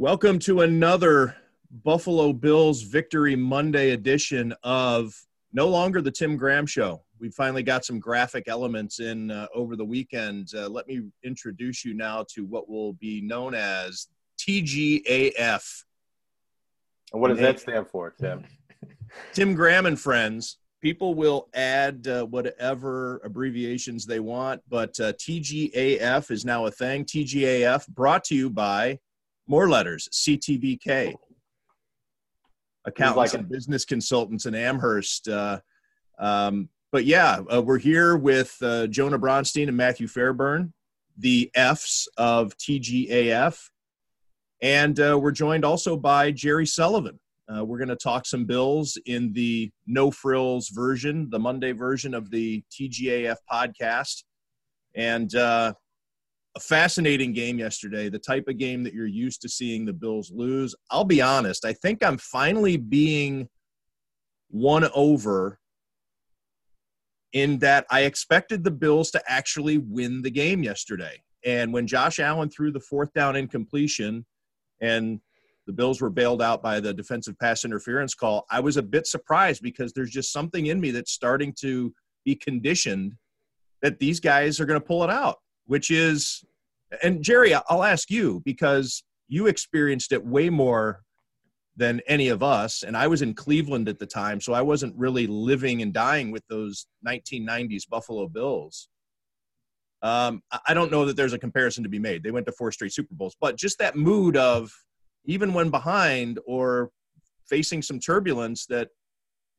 Welcome to another Buffalo Bills Victory Monday edition of no longer the Tim Graham Show. We finally got some graphic elements in uh, over the weekend. Uh, let me introduce you now to what will be known as TGAF. And what does that stand for, Tim? Tim Graham and friends. People will add uh, whatever abbreviations they want, but uh, TGAF is now a thing. TGAF brought to you by more letters, CTBK. Accountants like and business consultants in Amherst. Uh, um, but yeah, uh, we're here with uh, Jonah Bronstein and Matthew Fairburn, the Fs of TGAF. And uh, we're joined also by Jerry Sullivan. Uh, we're going to talk some Bills in the no frills version, the Monday version of the TGAF podcast. And uh, a fascinating game yesterday, the type of game that you're used to seeing the Bills lose. I'll be honest, I think I'm finally being won over in that I expected the Bills to actually win the game yesterday. And when Josh Allen threw the fourth down incompletion and the Bills were bailed out by the defensive pass interference call, I was a bit surprised because there's just something in me that's starting to be conditioned that these guys are going to pull it out which is, and Jerry, I'll ask you because you experienced it way more than any of us. And I was in Cleveland at the time, so I wasn't really living and dying with those 1990s Buffalo Bills. Um, I don't know that there's a comparison to be made. They went to four straight Super Bowls, but just that mood of even when behind or facing some turbulence, that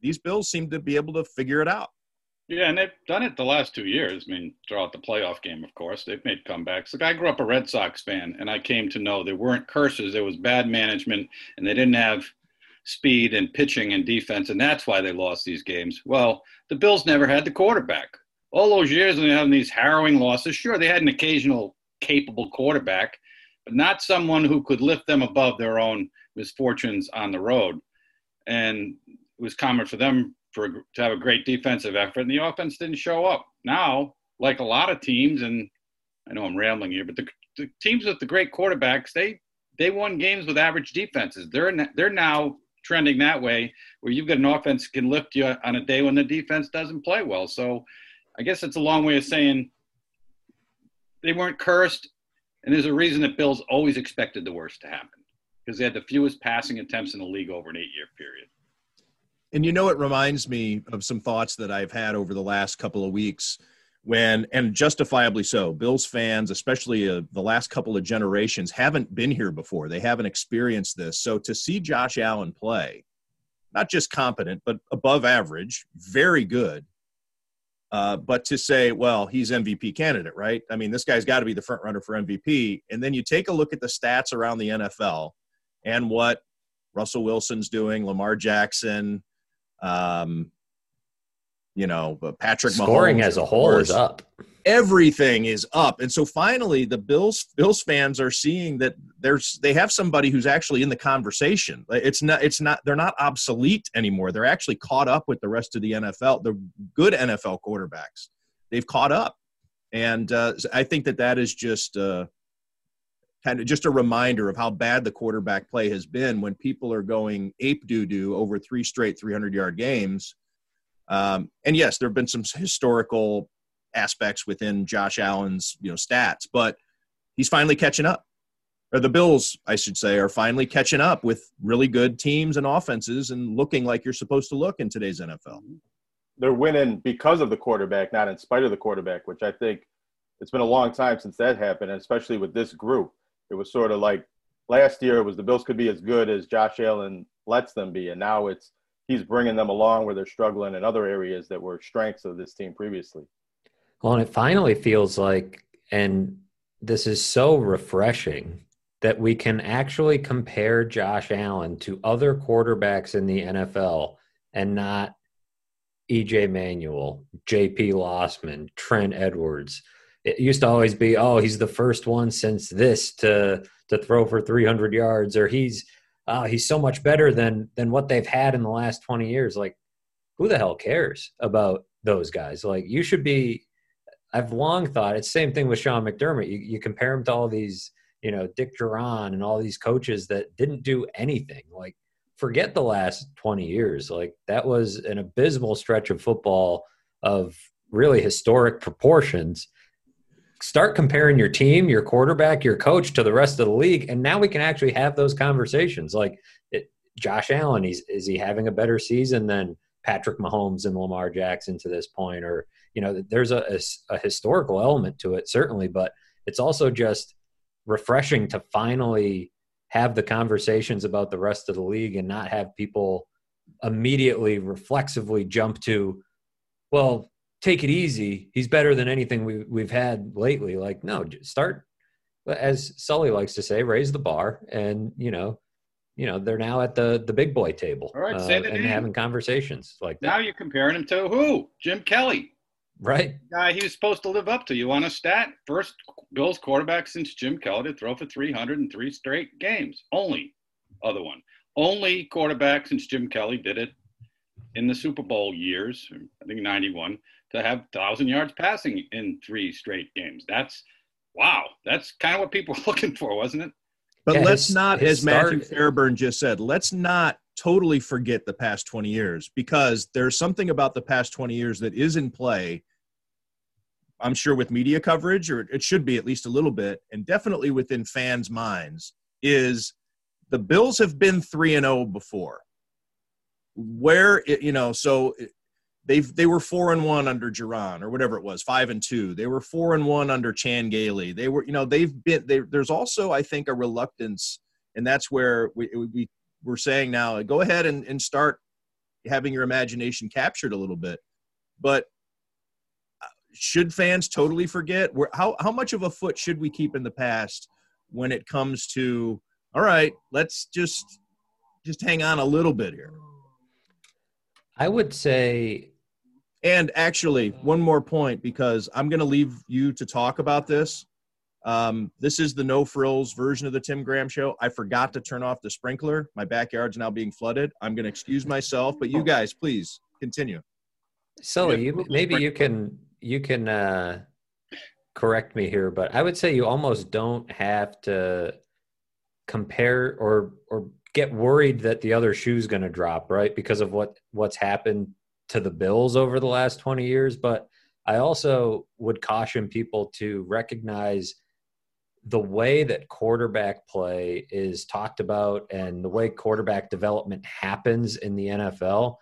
these Bills seem to be able to figure it out. Yeah, and they've done it the last two years. I mean, throughout the playoff game, of course, they've made comebacks. Like I grew up a Red Sox fan, and I came to know there weren't curses. There was bad management, and they didn't have speed and pitching and defense, and that's why they lost these games. Well, the Bills never had the quarterback. All those years, and they having these harrowing losses. Sure, they had an occasional capable quarterback, but not someone who could lift them above their own misfortunes on the road. And it was common for them for to have a great defensive effort, and the offense didn't show up. Now, like a lot of teams, and I know I'm rambling here, but the, the teams with the great quarterbacks, they they won games with average defenses. They're they're now trending that way, where you've got an offense can lift you on a day when the defense doesn't play well. So, I guess it's a long way of saying they weren't cursed, and there's a reason that Bills always expected the worst to happen because they had the fewest passing attempts in the league over an eight-year period. And you know, it reminds me of some thoughts that I've had over the last couple of weeks when, and justifiably so, Bills fans, especially uh, the last couple of generations, haven't been here before. They haven't experienced this. So to see Josh Allen play, not just competent, but above average, very good. Uh, but to say, well, he's MVP candidate, right? I mean, this guy's got to be the front runner for MVP. And then you take a look at the stats around the NFL and what Russell Wilson's doing, Lamar Jackson, um, you know, Patrick scoring Mahomes, as a whole is up. Everything is up, and so finally, the Bills Bills fans are seeing that there's they have somebody who's actually in the conversation. It's not it's not they're not obsolete anymore. They're actually caught up with the rest of the NFL. The good NFL quarterbacks they've caught up, and uh, I think that that is just. Uh, kind of just a reminder of how bad the quarterback play has been when people are going ape doo doo over three straight 300 yard games. Um, and yes, there have been some historical aspects within Josh Allen's you know stats, but he's finally catching up. Or the Bills, I should say, are finally catching up with really good teams and offenses and looking like you're supposed to look in today's NFL. They're winning because of the quarterback, not in spite of the quarterback, which I think it's been a long time since that happened, especially with this group. It was sort of like last year it was the Bills could be as good as Josh Allen lets them be, and now it's he's bringing them along where they're struggling in other areas that were strengths of this team previously. Well, and it finally feels like, and this is so refreshing that we can actually compare Josh Allen to other quarterbacks in the NFL and not EJ Manuel, JP Losman, Trent Edwards it used to always be, oh, he's the first one since this to to throw for 300 yards, or he's uh, he's so much better than than what they've had in the last 20 years. Like, who the hell cares about those guys? Like, you should be. I've long thought it's same thing with Sean McDermott. You, you compare him to all these you know, Dick Jauron and all these coaches that didn't do anything. Like, forget the last 20 years. Like, that was an abysmal stretch of football of really historic proportions. Start comparing your team, your quarterback, your coach to the rest of the league, and now we can actually have those conversations. Like, it, Josh Allen, he's, is he having a better season than Patrick Mahomes and Lamar Jackson to this point? Or, you know, there's a, a, a historical element to it, certainly, but it's also just refreshing to finally have the conversations about the rest of the league and not have people immediately reflexively jump to, well, take it easy. He's better than anything we, we've had lately. Like, no, start, as Sully likes to say, raise the bar. And, you know, you know, they're now at the, the big boy table All right, uh, say the and name. having conversations like that. Now you're comparing him to who? Jim Kelly. Right. Guy he was supposed to live up to. You want a stat? First Bills quarterback since Jim Kelly to throw for 303 straight games. Only other one. Only quarterback since Jim Kelly did it in the Super Bowl years, I think 91, to have 1,000 yards passing in three straight games. That's, wow, that's kind of what people were looking for, wasn't it? But Yeah, let's his- not, his as Matthew start- Fairburn just said, let's not totally forget the past 20 years because there's something about the past 20 years that is in play. I'm sure with media coverage, or it should be at least a little bit, and definitely within fans' minds, is the Bills have been 3 and 0 before. Where, it, you know, so it- they've they were 4 and 1 under Jauron or whatever it was, 5 and 2. They were 4 and 1 under Chan Gailey. They were, you know, they've been they, there's also I think a reluctance and that's where we, we we're saying now go ahead and, and start having your imagination captured a little bit but uh, should fans totally forget where how, how much of a foot should we keep in the past when it comes to all right let's just just hang on a little bit here I would say and actually one more point because i'm going to leave you to talk about this um, this is the no frills version of the Tim Graham show. I forgot to turn off the sprinkler. My backyard's now being flooded. I'm going to excuse myself, but you guys, please continue. So Yeah, you, maybe you can you can uh, correct me here, but I would say you almost don't have to compare or or get worried that the other shoe's going to drop, right? Because of what what's happened to the Bills over the last 20 years, but I also would caution people to recognize the way that quarterback play is talked about and the way quarterback development happens in the NFL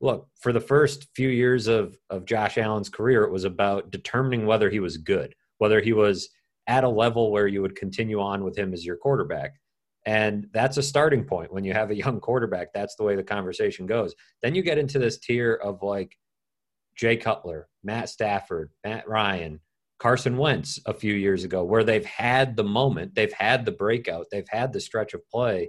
look for the first few years of of Josh Allen's career it was about determining whether he was good whether he was at a level where you would continue on with him as your quarterback and that's a starting point when you have a young quarterback that's the way the conversation goes then you get into this tier of like Jay Cutler Matt Stafford Matt Ryan Carson Wentz a few years ago where they've had the moment they've had the breakout they've had the stretch of play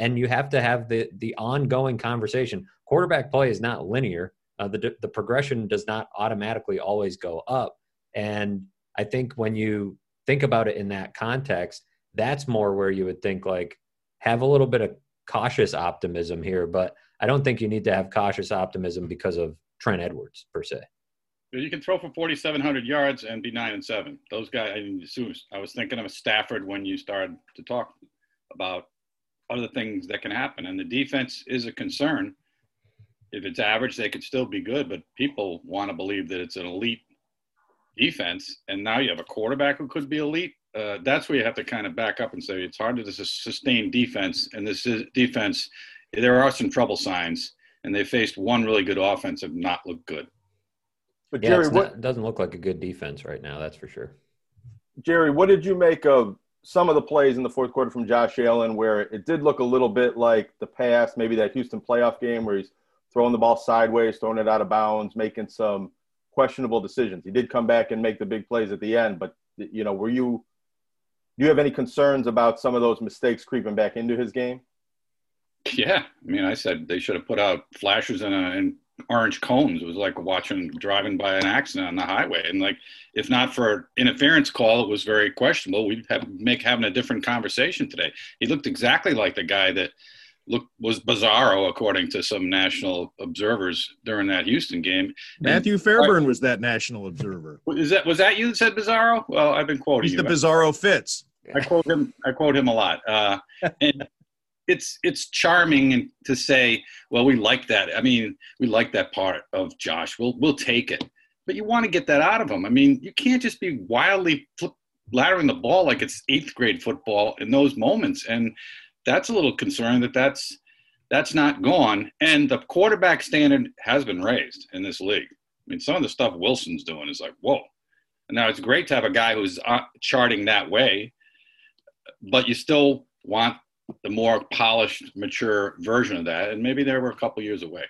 and you have to have the the ongoing conversation. Quarterback play is not linear. Uh, the the progression does not automatically always go up, and I think when you think about it in that context, that's more where you would think like have a little bit of cautious optimism here. But I don't think you need to have cautious optimism because of Trent Edwards per se. You can throw for 4,700 yards and be nine and seven. Those guys. I, mean, I was thinking of Stafford when you started to talk about other things that can happen, and the defense is a concern. If it's average, they could still be good, but people want to believe that it's an elite defense, and now you have a quarterback who could be elite. Uh, that's where you have to kind of back up and say it's hard to sustain defense, and this is defense. There are some trouble signs, and they faced one really good offense and not looked good. But Yeah, Jerry, it's what not, it doesn't look like a good defense right now. That's for sure. Jerry, what did you make of some of the plays in the fourth quarter from Josh Allen where it did look a little bit like the past, maybe that Houston playoff game where he's throwing the ball sideways, throwing it out of bounds, making some questionable decisions. He did come back and make the big plays at the end, but you know, were you do you have any concerns about some of those mistakes creeping back into his game? Yeah, I mean, I said they should have put out flashers and, uh, and orange cones. It was like watching driving by an accident on the highway. And like, if not for interference call, it was very questionable. We'd have make having a different conversation today. He looked exactly like the guy that looked was Bizarro, according to some national observers during that Houston game. Matthew Fairburn was that national observer. Is that was that you that said Bizarro? Well, I've been quoting He's you. the Bizarro Fitz. I quote him. I quote him a lot, uh, and it's it's charming to say, well, we like that. I mean, we like that part of Josh. We'll we'll take it, but you want to get that out of him. I mean, you can't just be wildly flip, laddering the ball like it's eighth grade football in those moments, and that's a little concerning that that's that's not gone. And the quarterback standard has been raised in this league. I mean, some of the stuff Wilson's doing is like, whoa. Now it's great to have a guy who's uh, charting that way, but you still want the more polished, mature version of that. And maybe they were a couple years away.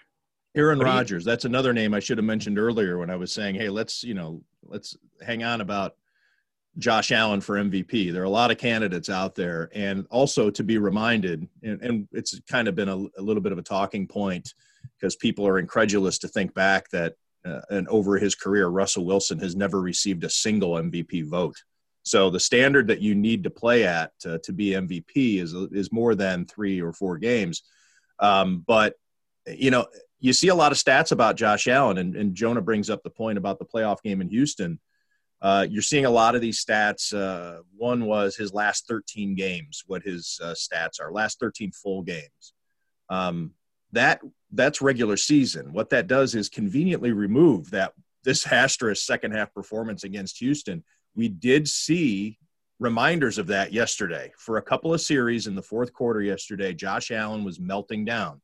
Aaron Rodgers, that's another name I should have mentioned earlier when I was saying, hey, let's, you know, let's hang on about Josh Allen for MVP. There are a lot of candidates out there. And also to be reminded, and, and it's kind of been a, a, little bit of a talking point because people are incredulous to think back that uh, and over his career, Russell Wilson has never received a single MVP vote. So the standard that you need to play at to, to be MVP is is more than three or four games. Um, but you know, you see a lot of stats about Josh Allen, and, and Jonah brings up the point about the playoff game in Houston. Uh, you're seeing a lot of these stats. Uh, one was his last 13 games, what his uh, stats are, last 13 full games. Um, that that's regular season. What that does is conveniently remove that disastrous second half performance against Houston we did see reminders of that yesterday for a couple of series in the fourth quarter yesterday. Josh allen was melting down.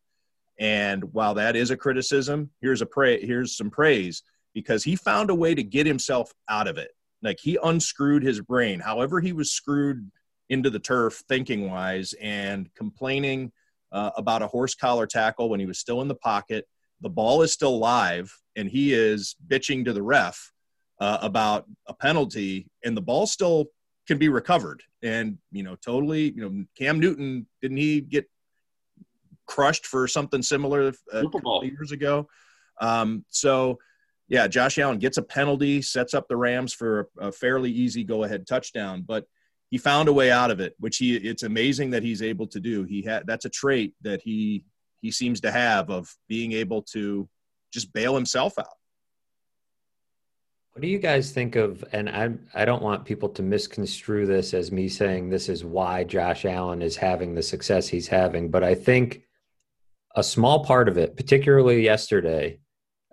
And while that is a criticism here's a pra- here's some praise because he found a way to get himself out of it. Like he unscrewed his brain however he was screwed into the turf thinking wise and complaining uh, about a horse collar tackle when he was still in the pocket. The ball is still live and he is bitching to the ref uh, about a penalty, and the ball still can be recovered. And you know, totally, you know, Cam Newton didn't he get crushed for something similar uh, years ago? Um, so, yeah, Josh Allen gets a penalty, sets up the Rams for a, a fairly easy go-ahead touchdown, but he found a way out of it, which he it's amazing that he's able to do. He had that's a trait that he he seems to have of being able to just bail himself out. What do you guys think of? And I I don't want people to misconstrue this as me saying this is why Josh Allen is having the success he's having, but I think a small part of it, particularly yesterday,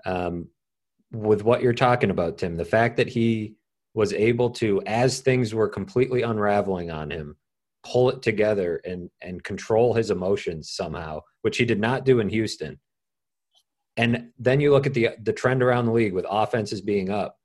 um, with what you're talking about, Tim, the fact that he was able to, as things were completely unraveling on him, pull it together and and control his emotions somehow, which he did not do in Houston. And then you look at the the trend around the league with offenses being up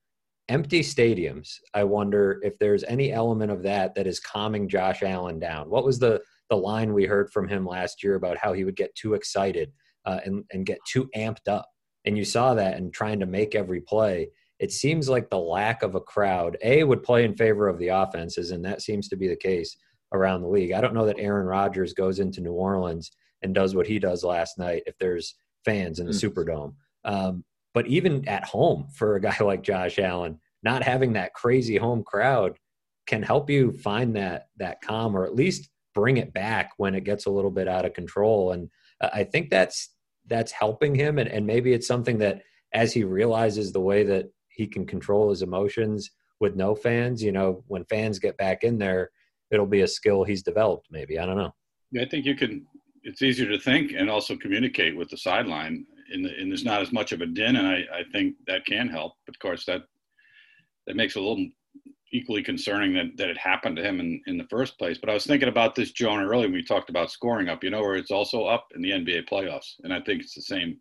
empty stadiums i wonder if there's any element of that that is calming josh allen down. What was the the line we heard from him last year about how he would get too excited uh, and, and get too amped up? And you saw that in trying to make every play. It seems like the lack of a crowd a would play in favor of the offenses and that seems to be the case around the league. I don't know that aaron rodgers goes into new orleans and does what he does last night if there's fans in the mm. superdome. Um, but even at home, for a guy like Josh Allen, not having that crazy home crowd can help you find that that calm, or at least bring it back when it gets a little bit out of control. And uh, I think that's that's helping him, and, and maybe it's something that as he realizes the way that he can control his emotions with no fans, you know, when fans get back in there, it'll be a skill he's developed. Maybe I don't know. I think you can. It's easier to think and also communicate with the sideline and, and there's not as much of a din, and I, I think that can help. But of course, that that makes it a little equally concerning that, that it happened to him in, in the first place. But I was thinking about this, Jonah, earlier when we talked about scoring up, you know, where it's also up in the NBA playoffs. And I think it's the same,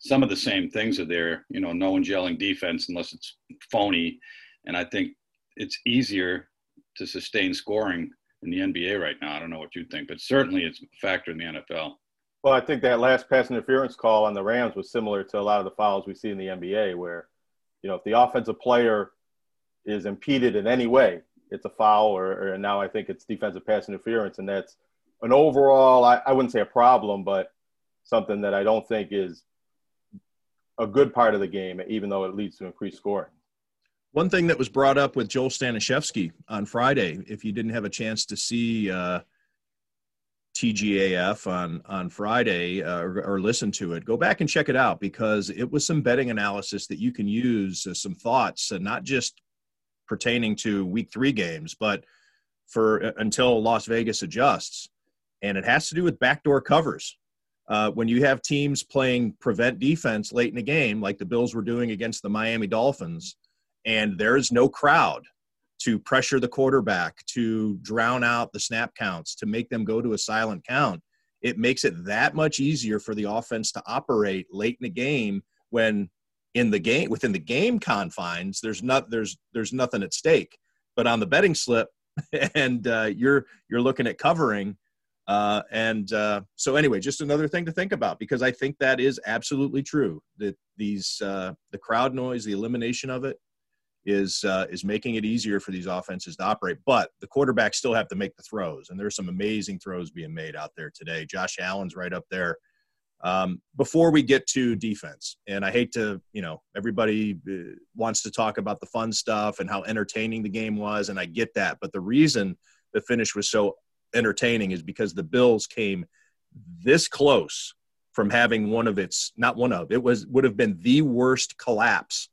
some of the same things are there. You know, no one's yelling defense unless it's phony. And I think it's easier to sustain scoring in the NBA right now. I don't know what you think, but certainly it's a factor in the NFL. Well, I think that last pass interference call on the Rams was similar to a lot of the fouls we see in the NBA, where, you know, if the offensive player is impeded in any way, it's a foul, or, or now I think it's defensive pass interference, and that's an overall, I, I wouldn't say a problem, but something that I don't think is a good part of the game, even though it leads to increased scoring. One thing that was brought up with Joel Stanishevsky on Friday, if you didn't have a chance to see uh, TGAF on on Friday uh, or, or, listen to it, go back and check it out because it was some betting analysis that you can use, uh, some thoughts, uh, not just pertaining to Week Three games, but for uh, until Las Vegas adjusts, and it has to do with backdoor covers. Uh, when you have teams playing prevent defense late in the game, like the Bills were doing against the Miami Dolphins, and there is no crowd to pressure the quarterback, to drown out the snap counts, to make them go to a silent count, it makes it that much easier for the offense to operate late in the game when in the game within the game confines there's not there's there's nothing at stake. But on the betting slip and uh, you're you're looking at covering uh, and uh, so anyway just another thing to think about because i think that is absolutely true that these uh, the crowd noise the elimination of it is uh, is making it easier for these offenses to operate. But the quarterbacks still have to make the throws, and there's some amazing throws being made out there today. Josh Allen's right up there. Um, before we get to defense, and I hate to, you know, everybody uh, wants to talk about the fun stuff and how entertaining the game was, and I get that. But the reason the finish was so entertaining is because the Bills came this close from having one of its not one of it was would have been the worst collapse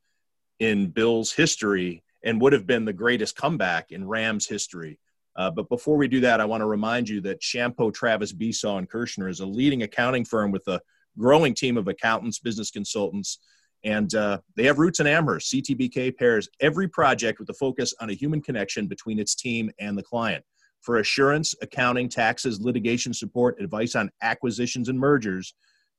in Bills history and would have been the greatest comeback in Rams history. Uh, but before we do that, I want to remind you that Chiampou Travis Besaw and Kershner is a leading accounting firm with a growing team of accountants, business consultants, and uh, they have roots in Amherst. CTBK pairs every project with a focus on a human connection between its team and the client. For assurance, accounting, taxes, litigation support, advice on acquisitions and mergers,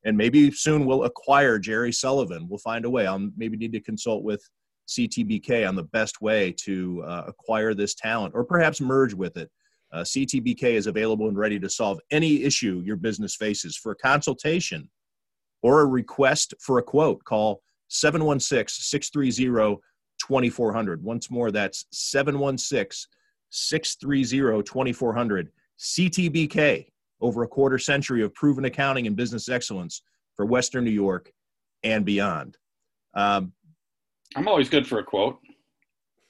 and maybe soon we'll acquire Jerry Sullivan. We'll find a way. I'll maybe need to consult with CTBK on the best way to uh, acquire this talent or perhaps merge with it. Uh, CTBK is available and ready to solve any issue your business faces. For a consultation or a request for a quote, call 716 630 2400. Once more, that's 716 630 2400. CTBK over a quarter century of proven accounting and business excellence for Western New York and beyond. Um, I'm always good for a quote.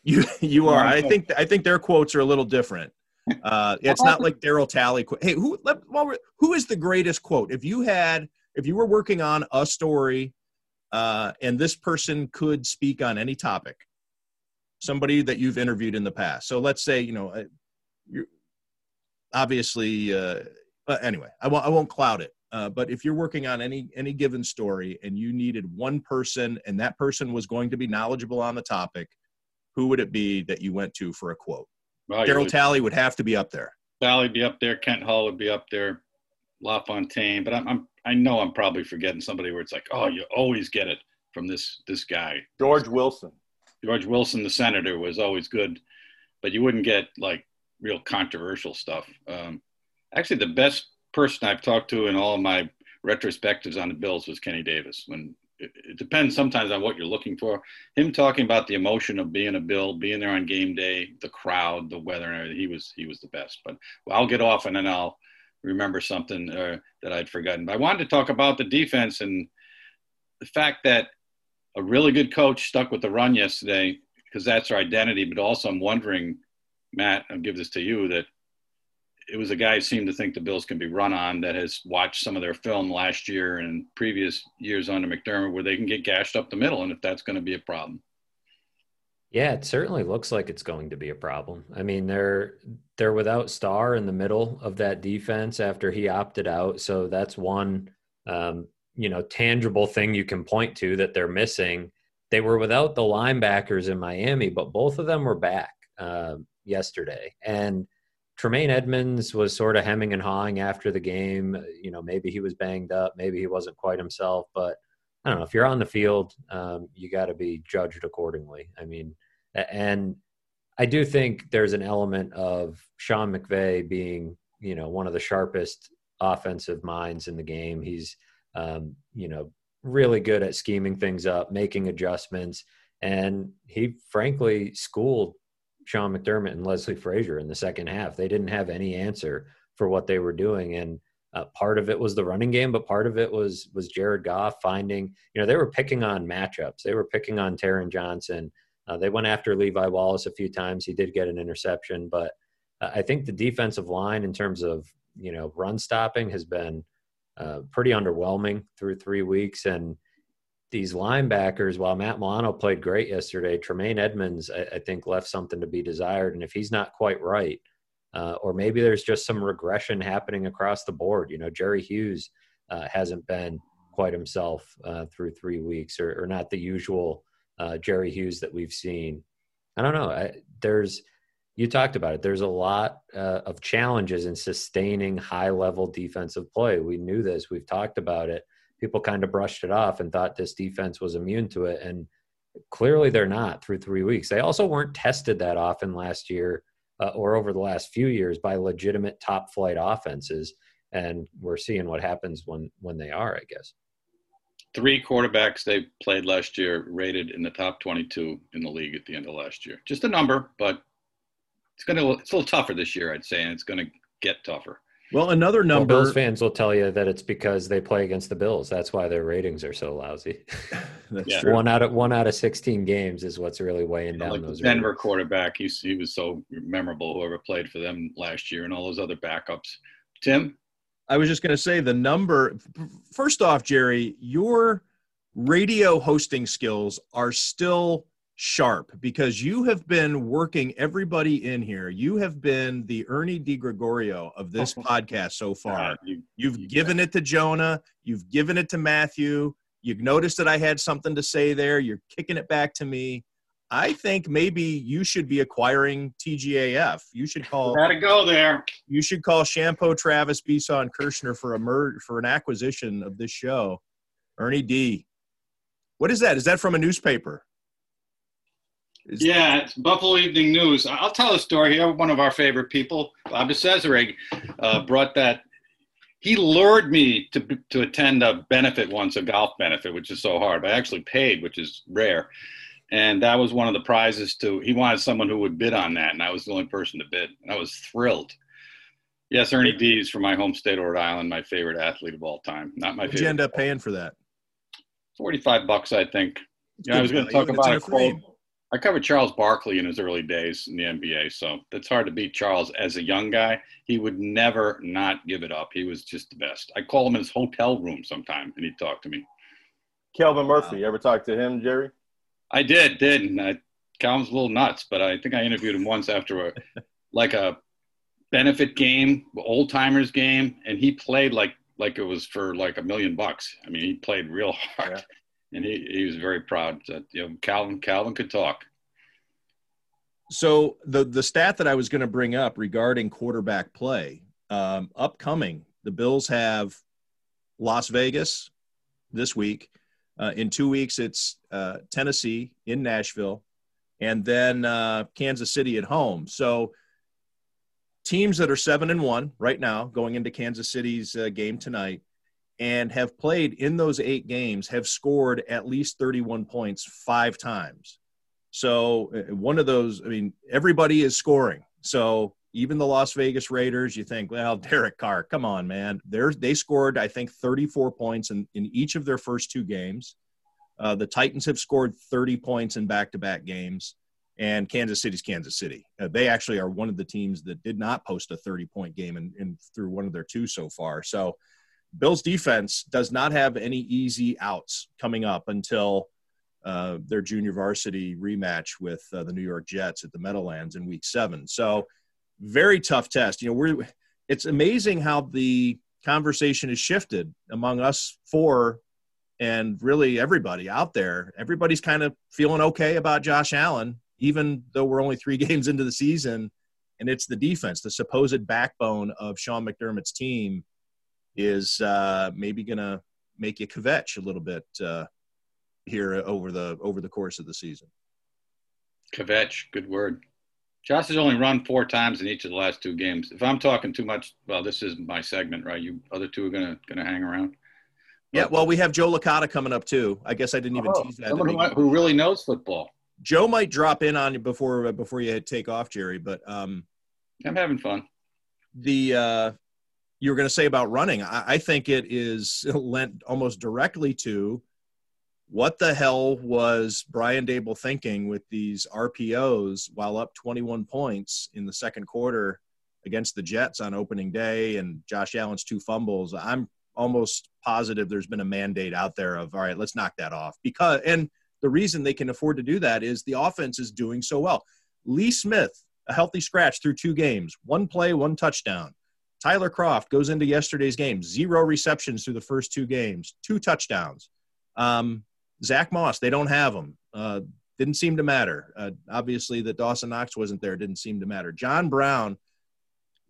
You you are. I think I think their quotes are a little different. Uh, it's not like Darryl Talley. Hey, who who is the greatest quote? If you had, if you were working on a story, uh, and this person could speak on any topic, somebody that you've interviewed in the past. So let's say you know, uh, obviously uh, but anyway, I won't I won't cloud it. Uh, but if you're working on any any given story and you needed one person and that person was going to be knowledgeable on the topic, who would it be that you went to for a quote? Well, Darryl Talley would have to be up there. Talley be up there. Kent Hull would be up there. LaFontaine, but I'm, I'm I know I'm probably forgetting somebody where it's like, oh, you always get it from this this guy. George Wilson. George Wilson, the senator, was always good, but you wouldn't get like real controversial stuff. Um, actually the best person I've talked to in all of my retrospectives on the Bills was Kenny Davis. When it, it, depends sometimes on what you're looking for. Him talking about the emotion of being a Bill, being there on game day, the crowd, the weather, and everything. He was he was the best. But well, I'll get off and then I'll remember something uh, that I'd forgotten. But I wanted to talk about the defense and the fact that a really good coach stuck with the run yesterday because that's our identity. But also, I'm wondering, Matt, I'll give this to you that it was a guy who seemed to think the Bills can be run on that has watched some of their film last year and previous years under McDermott where they can get gashed up the middle and if that's going to be a problem. Yeah, it certainly looks like it's going to be a problem. I mean, they're they're without Star in the middle of that defense after he opted out, so that's one um, you know tangible thing you can point to that they're missing. They were without the linebackers in Miami, but both of them were back uh, yesterday, and Tremaine Edmunds was sort of hemming and hawing after the game. You know, maybe he was banged up, maybe he wasn't quite himself, but I don't know. If you're on the field, um, you got to be judged accordingly. I mean, and I do think there's an element of Sean McVay being, you know, one of the sharpest offensive minds in the game. He's, um, you know, really good at scheming things up, making adjustments, and he frankly schooled Sean McDermott and Leslie Frazier in the second half. They didn't have any answer for what they were doing, and uh, part of it was the running game, but part of it was was Jared Goff finding. You know, they were picking on matchups. They were picking on Taron Johnson. Uh, they went after Levi Wallace a few times. He did get an interception, but uh, I think the defensive line, in terms of you know run stopping, has been uh, pretty underwhelming through three weeks, and these linebackers, while Matt Milano played great yesterday, Tremaine Edmunds, I, I, think, left something to be desired. And if he's not quite right, uh, or maybe there's just some regression happening across the board. You know, Jerry Hughes uh, hasn't been quite himself uh, through three weeks, or, or not the usual uh, Jerry Hughes that we've seen. I don't know. I, there's you talked about it. There's a lot uh, of challenges in sustaining high level defensive play. We knew this. We've talked about it. People kind of brushed it off and thought this defense was immune to it, and clearly they're not through three weeks. They also weren't tested that often last year uh, or over the last few years by legitimate top flight offenses, and we're seeing what happens when when they are. I guess three quarterbacks they played last year rated in the top 22 in the league at the end of last year. Just a number, but it's going to it's a little tougher this year, I'd say, and it's going to get tougher. Well, another number. Well, Bills fans will tell you that it's because they play against the Bills. That's why their ratings are so lousy. That's yeah. true. One out of one out of sixteen games is what's really weighing down like those. Denver ratings. quarterback, he, he was so memorable. Whoever played for them last year, and all those other backups. Tim, I was just going to say the number. First off, Jerry, your radio hosting skills are still sharp because you have been working everybody in here. You have been the Ernie DiGregorio of this podcast so ah, far. you, you've you given it to Jonah, you've given it to Matthew. You've noticed that I had something to say there. You're kicking it back to me. I think maybe you should be acquiring TGAF. You should call. Got to go there. You should call Chiampou, Travis, Besaw, and Kershner for a mer- for an acquisition of this show. Ernie D. What is that? Is that from a newspaper? Is yeah, it's Buffalo Evening News. I'll tell a story here. One of our favorite people, Bob Cesarig, uh, brought that. He lured me to to attend a benefit once, a golf benefit, which is so hard. But I actually paid, which is rare, and that was one of the prizes. To he wanted someone who would bid on that, and I was the only person to bid, and I was thrilled. Yes, Ernie D's from my home state of Rhode Island, my favorite athlete of all time. Not my. Did you end up paying for that? Forty-five bucks, I think. Yeah, I was going to talk about a quote. I covered Charles Barkley in his early days in the NBA, so it's hard to beat Charles as a young guy. He would never not give it up. He was just the best. I call him in his hotel room sometime, and he'd talk to me. Calvin uh, Murphy, wow. you ever talk to him, Jerry? I did, did, and I, Calvin's a little nuts, but I think I interviewed him once after a like a benefit game, old timers game, and he played like like it was for like a million bucks. I mean, he played real hard. Yeah and he, he was very proud that you know Calvin Calvin could talk. So the the stat that I was going to bring up regarding quarterback play, um, upcoming, the Bills have Las Vegas this week. Uh, in two weeks, it's uh, Tennessee in Nashville, and then uh, Kansas City at home. So teams that are seven and one right now going into Kansas City's uh, game tonight and have played in those eight games have scored at least 31 points five times. So uh, one of those, I mean, everybody is scoring. So even the Las Vegas Raiders, you think, well, Derek Carr, come on, man. They're, they scored, I think, 34 points in, in each of their first two games. Uh, the Titans have scored 30 points in back to back games, and Kansas City's Kansas City. Uh, they actually are one of the teams that did not post a 30 point game in through one of their two so far. So Bills defense does not have any easy outs coming up until uh, their junior varsity rematch with uh, the New York Jets at the Meadowlands in Week Seven. So, very tough test. You know, we're it's amazing how the conversation has shifted among us four and really everybody out there. Everybody's kind of feeling okay about Josh Allen, even though we're only three games into the season. And it's the defense, the supposed backbone of Sean McDermott's team is uh, maybe going to make you kvetch a little bit uh, here over the over the course of the season. Kvetch, good word. Josh has only run four times in each of the last two games. If I'm talking too much, well, this is my segment, right? You other two are gonna gonna hang around. Yeah, well, we have Joe Licata coming up too. I guess I didn't even oh, tease that. Someone who, who, really knows football. Joe might drop in on you before before you take off, Jerry. But um, I'm having fun. The uh, you were going to say about running. I, I think it is lent almost directly to what the hell was Brian Daboll thinking with these RPOs while up 21 points in the second quarter against the Jets on opening day and Josh Allen's two fumbles? I'm almost positive there's been a mandate out there of all right, let's knock that off because and the reason they can afford to do that is the offense is doing so well. Lee Smith a healthy scratch through two games, one play, one touchdown. Tyler Kroft goes into yesterday's game, zero receptions through the first two games, two touchdowns. Um, Zack Moss, they don't have him. Uh, didn't seem to matter. Uh, obviously, that Dawson Knox wasn't there didn't seem to matter. John Brown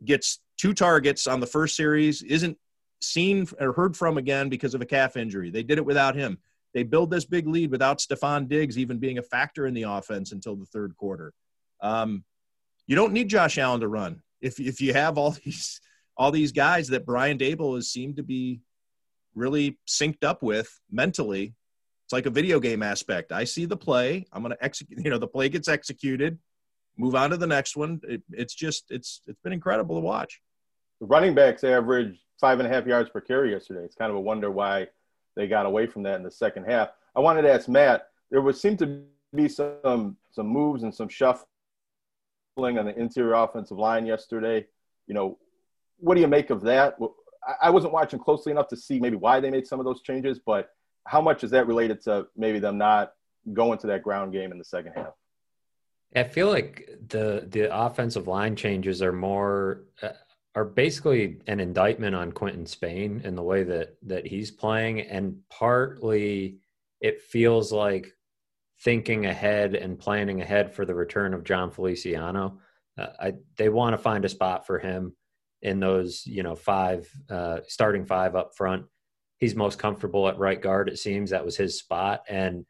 gets two targets on the first series, isn't seen or heard from again because of a calf injury. They did it without him. They build this big lead without Stefon Diggs even being a factor in the offense until the third quarter. Um, you don't need Josh Allen to run if if you have all these all these guys that Brian Daboll has seemed to be really synced up with mentally. It's like a video game aspect. I see the play. I'm going to execute. You know, the play gets executed. Move on to the next one. It, it's just it's it's been incredible to watch. The running backs averaged five and a half yards per carry yesterday. It's kind of a wonder why they got away from that in the second half. I wanted to ask Matt. There would seem to be some some moves and some shuffling on the interior offensive line yesterday. You know, what do you make of that? I wasn't watching closely enough to see maybe why they made some of those changes, but how much is that related to maybe them not going to that ground game in the second half? I feel like the the offensive line changes are more uh, are basically an indictment on Quinton Spain and the way that that he's playing, and partly it feels like thinking ahead and planning ahead for the return of Jon Feliciano. Uh, I, they want to find a spot for him in those, you know, five uh, starting five up front. He's most comfortable at right guard. It seems that was his spot, and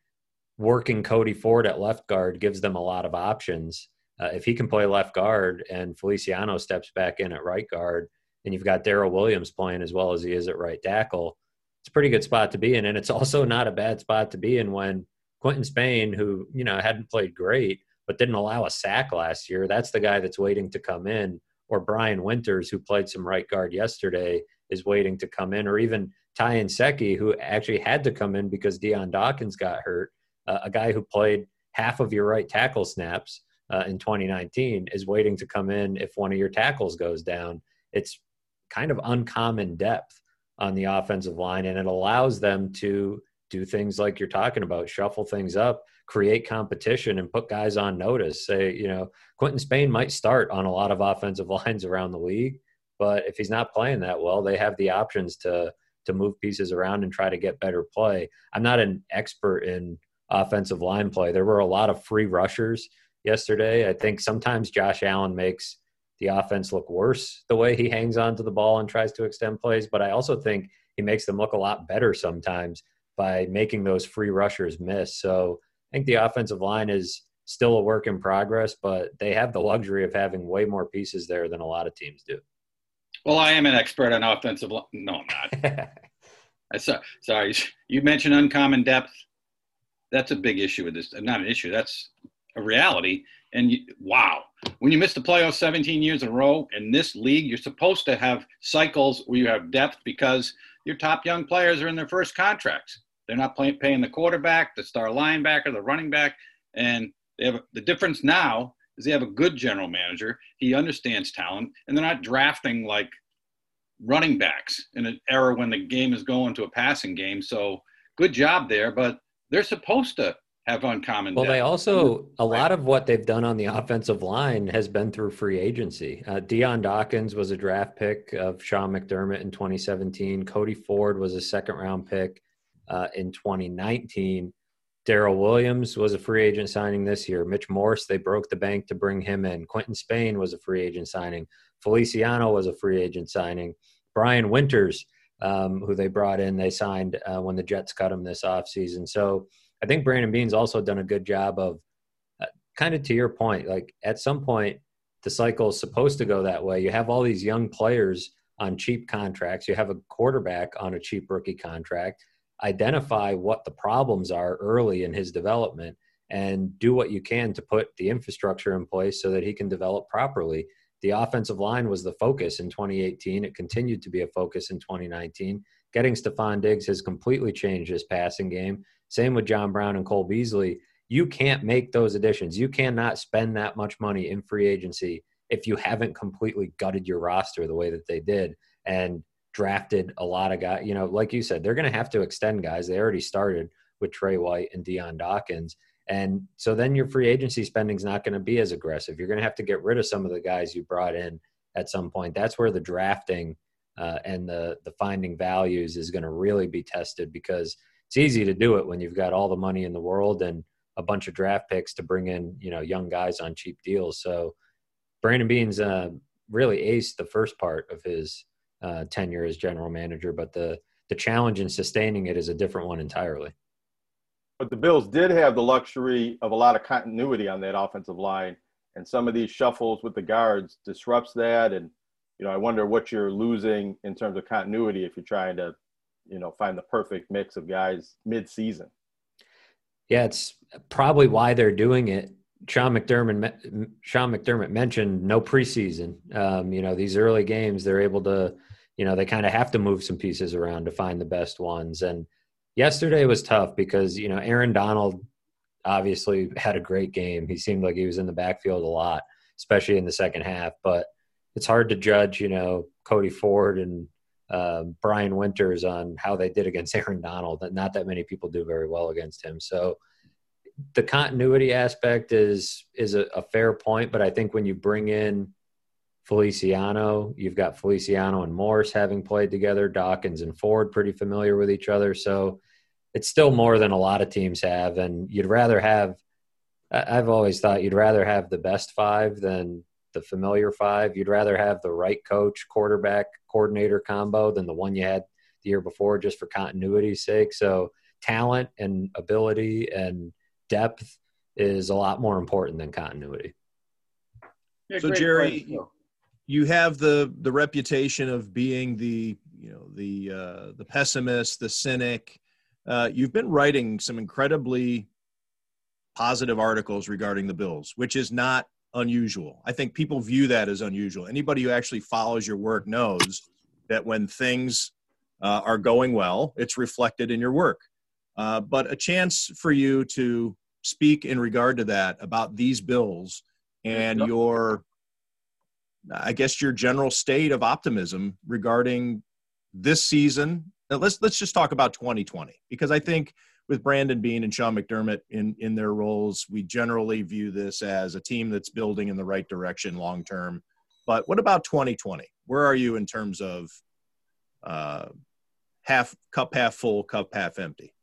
working Cody Ford at left guard gives them a lot of options. Uh, if he can play left guard and Feliciano steps back in at right guard, and you've got Daryl Williams playing as well as he is at right tackle, it's a pretty good spot to be in. And it's also not a bad spot to be in when Quinton Spain, who you know hadn't played great but didn't allow a sack last year, that's the guy that's waiting to come in. Or Brian Winters, who played some right guard yesterday, is waiting to come in. Or even Ty Nsekhe, who actually had to come in because Dion Dawkins got hurt, uh, a guy who played half of your right tackle snaps uh, in 2019, is waiting to come in if one of your tackles goes down. It's kind of uncommon depth on the offensive line, and it allows them to do things like you're talking about, shuffle things up, create competition, and put guys on notice. Say, you know, Quinton Spain might start on a lot of offensive lines around the league, but if he's not playing that well, they have the options to to move pieces around and try to get better play. I'm not an expert in offensive line play. There were a lot of free rushers yesterday. I think sometimes Josh Allen makes the offense look worse the way he hangs on to the ball and tries to extend plays, but I also think he makes them look a lot better sometimes by making those free rushers miss. So think the offensive line is still a work in progress, but they have the luxury of having way more pieces there than a lot of teams do. Well, I am an expert on offensive line. No, I'm not. I saw, sorry, you mentioned uncommon depth. That's a big issue with this. Not an issue. That's a reality. And you, wow, when you miss the playoffs 17 years in a row in this league, you're supposed to have cycles where you have depth because your top young players are in their first contracts. They're not pay, paying the quarterback, the star linebacker, the running back, and they have the difference now is they have a good general manager. He understands talent, and they're not drafting like running backs in an era when the game is going to a passing game. So good job there, but they're supposed to have uncommon. Well, depth. they also a lot of what they've done on the offensive line has been through free agency. Uh, Dion Dawkins was a draft pick of Sean McDermott in 2017. Cody Ford was a second round pick uh, in 2019. Daryl Williams was a free agent signing this year. Mitch Morse, they broke the bank to bring him in. Quinton Spain was a free agent signing. Feliciano was a free agent signing. Brian Winters, um, who they brought in, they signed uh, when the Jets cut him this offseason. So I think Brandon Beane's also done a good job of uh, kind of to your point, like at some point, the cycle is supposed to go that way. You have all these young players on cheap contracts, you have a quarterback on a cheap rookie contract. Identify what the problems are early in his development and do what you can to put the infrastructure in place so that he can develop properly. The offensive line was the focus in 2018. It continued to be a focus in 2019. Getting Stefon Diggs has completely changed his passing game. Same with John Brown and Cole Beasley. You can't make those additions. You cannot spend that much money in free agency if you haven't completely gutted your roster the way that they did and drafted a lot of guys. You know, like you said, they're going to have to extend guys. They already started with Tre White and Dion Dawkins. And so then your free agency spending is not going to be as aggressive. You're going to have to get rid of some of the guys you brought in at some point. That's where the drafting uh, and the the finding values is going to really be tested because it's easy to do it when you've got all the money in the world and a bunch of draft picks to bring in you know young guys on cheap deals. So Brandon Beane's uh, really aced the first part of his uh, tenure as general manager, but the the challenge in sustaining it is a different one entirely. But the Bills did have the luxury of a lot of continuity on that offensive line, and some of these shuffles with the guards disrupts that. And you know, I wonder what you're losing in terms of continuity if you're trying to, you know, find the perfect mix of guys mid-season. Yeah, it's probably why they're doing it. Sean McDermott, Sean McDermott mentioned no preseason. Um, you know, these early games, they're able to, you know, they kind of have to move some pieces around to find the best ones. And yesterday was tough because you know Aaron Donald obviously had a great game. He seemed like he was in the backfield a lot, especially in the second half. But it's hard to judge, you know, Cody Ford and uh, Brian Winters on how they did against Aaron Donald. Not that many people do very well against him. So the continuity aspect is is a, a fair point, but I think when you bring in Feliciano, you've got Feliciano and Morse having played together, Dawkins and Ford pretty familiar with each other. So it's still more than a lot of teams have, and you'd rather have. I've always thought you'd rather have the best five than the familiar five. You'd rather have the right coach, quarterback, coordinator combo than the one you had the year before, just for continuity's sake. So talent and ability and depth is a lot more important than continuity. Yeah, so Jerry, point. you have the the reputation of being the you know the uh, the pessimist, the cynic. Uh, you've been writing some incredibly positive articles regarding the Bills, which is not unusual. I think people view that as unusual. Anybody who actually follows your work knows that when things uh, are going well, it's reflected in your work. Uh, but a chance for you to speak in regard to that about these bills and your, I guess, your general state of optimism regarding this season let's let's just talk about 2020 because I think with Brandon Beane and Sean McDermott in in their roles, we generally view this as a team that's building in the right direction long term. But what about 2020? Where are you in terms of uh, half cup half full, cup half empty?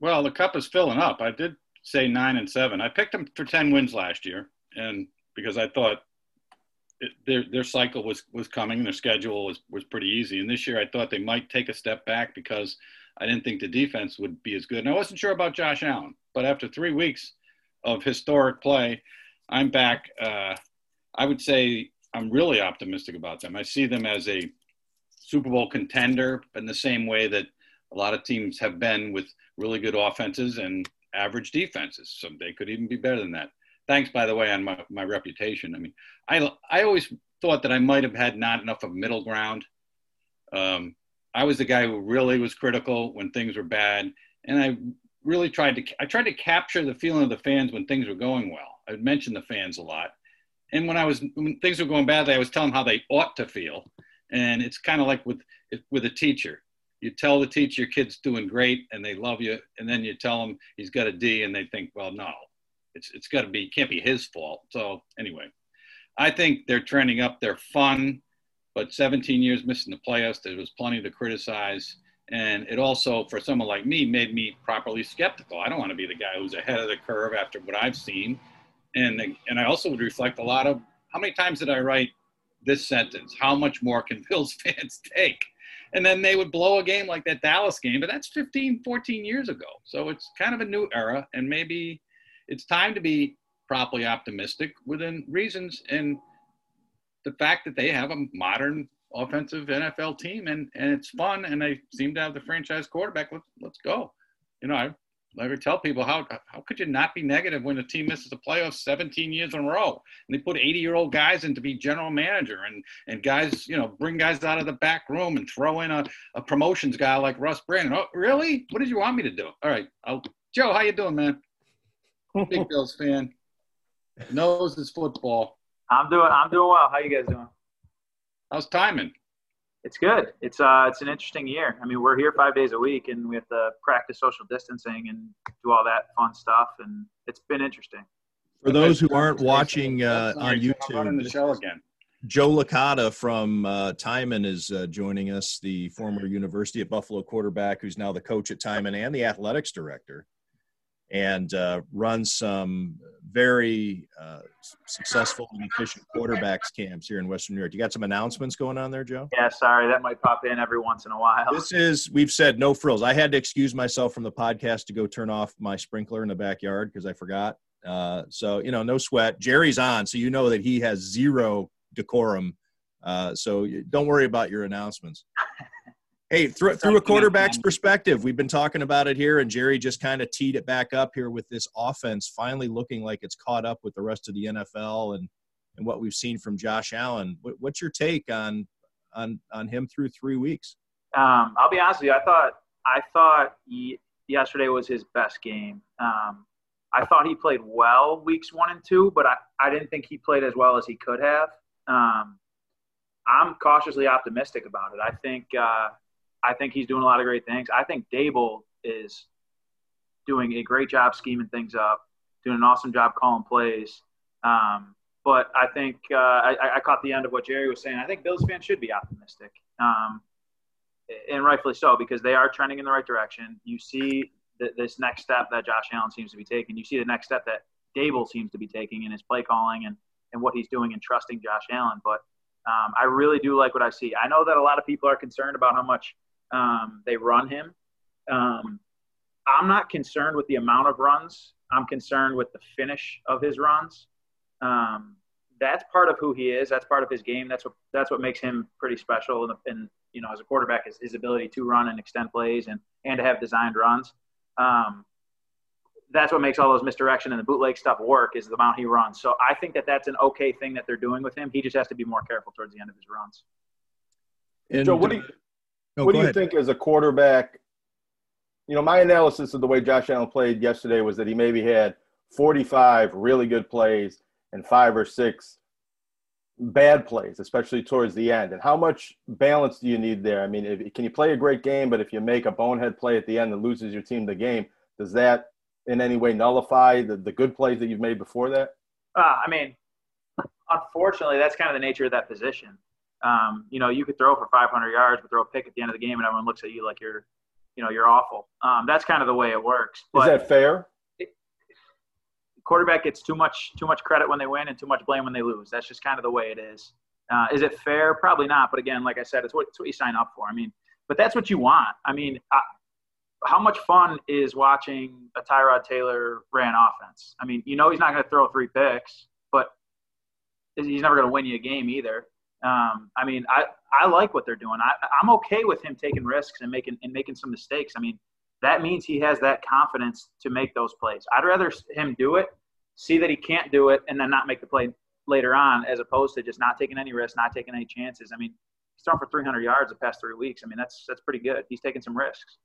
Well, the cup is filling up. I did say nine and seven. I picked them for 10 wins last year, and because I thought it, their their cycle was was coming. Their schedule was was pretty easy. And this year, I thought they might take a step back because I didn't think the defense would be as good. And I wasn't sure about Josh Allen, but after three weeks of historic play, I'm back. Uh, I would say I'm really optimistic about them. I see them as a Super Bowl contender in the same way that a lot of teams have been with really good offenses and average defenses. So they could even be better than that thanks by the way on my, my reputation. I mean, I I always thought that I might have had not enough of middle ground. Um, I was the guy who really was critical when things were bad, and I really tried to I tried to capture the feeling of the fans when things were going well. I would mention the fans a lot, and when I was when things were going badly, I was telling them how they ought to feel. And it's kind of like with with a teacher. You tell the teacher your kid's doing great and they love you, and then you tell them he's got a D, and they think, well, no, it's it's got to be can't be his fault. So anyway, I think they're trending up. They're fun, but 17 years missing the playoffs. There was plenty to criticize, and it also for someone like me made me properly skeptical. I don't want to be the guy who's ahead of the curve after what I've seen, and and I also would reflect a lot of how many times did I write this sentence? How much more can Bills fans take? And then they would blow a game like that Dallas game, but that's 15, 14 years ago. So it's kind of a new era, and maybe it's time to be properly optimistic within reasons and the fact that they have a modern offensive NFL team and, and it's fun and they seem to have the franchise quarterback. Let's let's go. You know, I never tell people how how could you not be negative when a team misses the playoffs 17 years in a row and they put 80 year old guys in to be general manager and and guys you know bring guys out of the back room and throw in a, a promotions guy like Russ Brandon. Oh, really? What did you want me to do? All right, I'll, Joe, how you doing, man? Big Bills fan. Knows his football. I'm doing. I'm doing well. How you guys doing? How's Timon? It's good. It's uh, it's an interesting year. I mean, we're here five days a week, and we have to practice social distancing and do all that fun stuff, and it's been interesting. For those who aren't watching uh, on on the YouTube, show again. Joe Licata from uh, Timon is uh, joining us, the former University at Buffalo quarterback, who's now the coach at Timon and the athletics director, and uh, runs some very uh, successful and efficient quarterbacks camps here in Western New York. You got some announcements going on there, Joe? Yeah, sorry, that might pop in every once in a while. This is, we've said no frills. I had to excuse myself from the podcast to go turn off my sprinkler in the backyard because I forgot. Uh, so, you know, no sweat. Jerry's on, so you know that he has zero decorum. Uh, so don't worry about your announcements. Hey, through, through a quarterback's perspective, we've been talking about it here, and Jerry just kind of teed it back up here with this offense finally looking like it's caught up with the rest of the NFL and and what we've seen from Josh Allen. What, what's your take on on on him through three weeks? Um, I'll be honest with you. I thought I thought he, yesterday was his best game. Um, I thought he played well weeks one and two, but I, I didn't think he played as well as he could have. Um, I'm cautiously optimistic about it. I think uh, I think he's doing a lot of great things. I think Daboll is doing a great job scheming things up, doing an awesome job calling plays. Um, but I think uh, I, I caught the end of what Jerry was saying. I think Bills fans should be optimistic, um, and rightfully so because they are trending in the right direction. You see th- this next step that Josh Allen seems to be taking. You see the next step that Daboll seems to be taking in his play calling and, and what he's doing and trusting Josh Allen. But um, I really do like what I see. I know that a lot of people are concerned about how much um, they run him. Um, I'm not concerned with the amount of runs. I'm concerned with the finish of his runs. Um, that's part of who he is. That's part of his game. That's what that's what makes him pretty special. And, and you know, as a quarterback, is his ability to run and extend plays and and to have designed runs. Um, that's what makes all those misdirection and the bootleg stuff work is the amount he runs. So I think that that's an okay thing that they're doing with him. He just has to be more careful towards the end of his runs. And, Joe, what do you No, what go do you ahead. think as a quarterback? You know, my analysis of the way Josh Allen played yesterday was that he maybe had 45 really good plays and five or six bad plays, especially towards the end. And how much balance do you need there? I mean, if, can you play a great game, but if you make a bonehead play at the end that loses your team the game, does that in any way nullify the, the good plays that you've made before that? Uh, I mean, unfortunately, that's kind of the nature of that position. Um, you know, you could throw for 500 yards, but throw a pick at the end of the game, and everyone looks at you like you're, you know, you're awful. Um, that's kind of the way it works. Is that fair? quarterback gets too much too much credit when they win and too much blame when they lose. That's just kind of the way it is. Uh, is it fair? Probably not. But again, like I said, it's what it's what you sign up for. I mean, but that's what you want. I mean, I, how much fun is watching a Tyrod Taylor ran offense? I mean, you know he's not going to throw three picks, but he's never going to win you a game either. Um, I mean, I, I like what they're doing. I, I'm okay with him taking risks and making and making some mistakes. I mean, that means he has that confidence to make those plays. I'd rather him do it, see that he can't do it, and then not make the play later on, as opposed to just not taking any risks, not taking any chances. I mean, he's thrown for 300 yards the past three weeks. I mean, that's that's pretty good. He's taking some risks,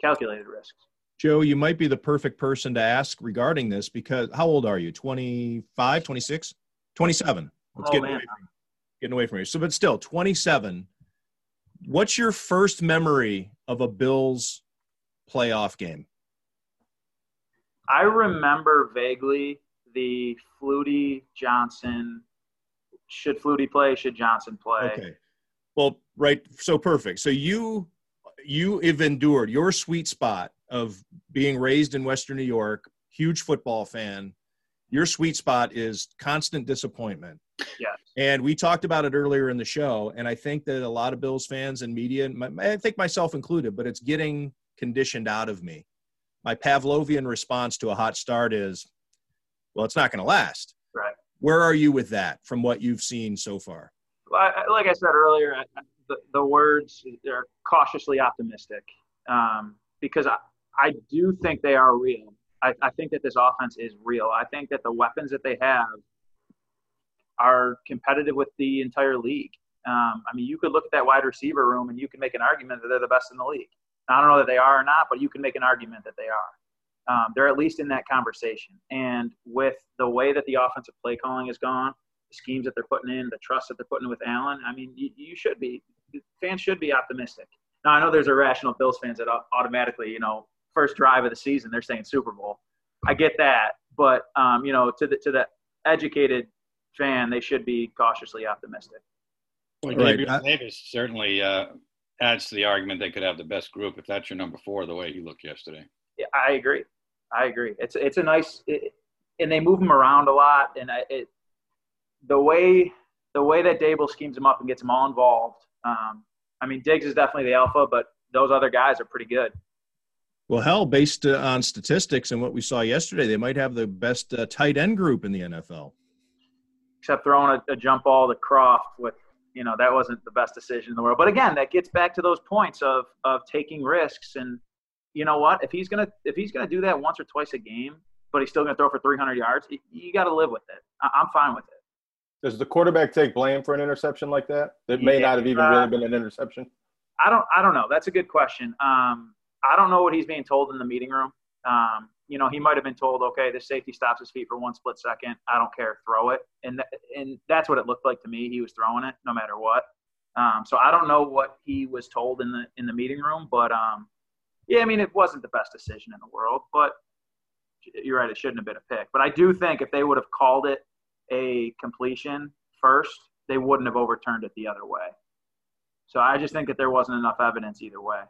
calculated risks. Joe, you might be the perfect person to ask regarding this because how old are you? 25, 26, 27. Let's Oh, get man. Getting away from you. So, but still, 27. What's your first memory of a Bills playoff game? I remember vaguely the Flutie Johnson. Should Flutie play? Should Johnson play? Okay. Well, right. So perfect. So you you have endured your sweet spot of being raised in Western New York, huge football fan. Your sweet spot is constant disappointment. Yes. And we talked about it earlier in the show, and I think that a lot of Bills fans and media, and my- I think myself included, but it's getting conditioned out of me. My Pavlovian response to a hot start is, well, it's not going to last. Right. Where are you with that from what you've seen so far? Well, I- like I said earlier, I- the, the words are cautiously optimistic um, because I, I do think they are real. I, I think that this offense is real. I think that the weapons that they have are competitive with the entire league. Um, I mean, you could look at that wide receiver room and you can make an argument that they're the best in the league. I don't know that they are or not, but you can make an argument that they are. Um, they're at least in that conversation. And with the way that the offensive play calling has gone, the schemes that they're putting in, the trust that they're putting in with Allen. I mean, you, you should be fans should be optimistic. Now I know there's irrational Bills fans that automatically, you know, first drive of the season they're saying Super Bowl. I get that, but um, you know, to the to the educated fan, they should be cautiously optimistic. Well, right. Davis certainly uh, adds to the argument they could have the best group if that's your number four, the way he looked yesterday. Yeah, I agree. I agree. It's it's a nice, it, and they move him around a lot, and I, it the way the way that Daboll schemes him up and gets them all involved. Um, I mean, Diggs is definitely the alpha, but those other guys are pretty good. Well, hell, based uh, on statistics and what we saw yesterday, they might have the best uh, tight end group in the NFL. Except throwing a, a jump ball to Kroft with, you know, that wasn't the best decision in the world. But again, that gets back to those points of of taking risks. And you know what? If he's gonna if he's gonna do that once or twice a game, but he's still gonna throw for 300 yards, you got to live with it. I, I'm fine with it. Does the quarterback take blame for an interception like that? That may yeah, not have even uh, really been an interception. I don't. I don't know. That's a good question. Um, I don't know what he's being told in the meeting room. Um, you know, he might have been told, okay, this safety stops his feet for one split second. I don't care, throw it. And th- and that's what it looked like to me. He was throwing it no matter what. Um, so I don't know what he was told in the in the meeting room, but um, yeah, I mean, it wasn't the best decision in the world, but you're right, it shouldn't have been a pick. But I do think if they would have called it a completion first, they wouldn't have overturned it the other way. So I just think that there wasn't enough evidence either way.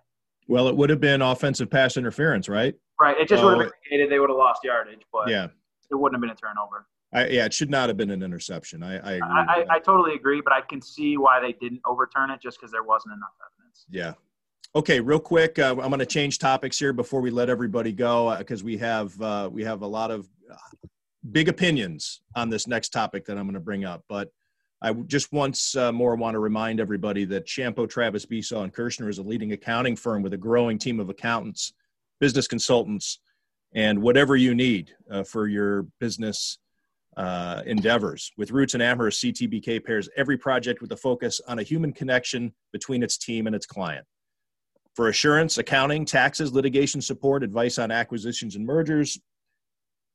Well, it would have been offensive pass interference, right? Right. It just would have indicated they would have lost yardage, but yeah, it wouldn't have been a turnover. I, yeah, it should not have been an interception. I I, I, I, I, totally agree, but I can see why they didn't overturn it just because there wasn't enough evidence. Yeah. Okay, real quick, uh, I'm going to change topics here before we let everybody go because uh, we have uh, we have a lot of uh, big opinions on this next topic that I'm going to bring up. But I just once uh, more want to remind everybody that Chiampou, Travis Besaw, and Kershner is a leading accounting firm with a growing team of accountants, business consultants, and whatever you need uh, for your business uh, endeavors. With Roots and Amherst, CTBK pairs every project with a focus on a human connection between its team and its client. For assurance, accounting, taxes, litigation support, advice on acquisitions and mergers,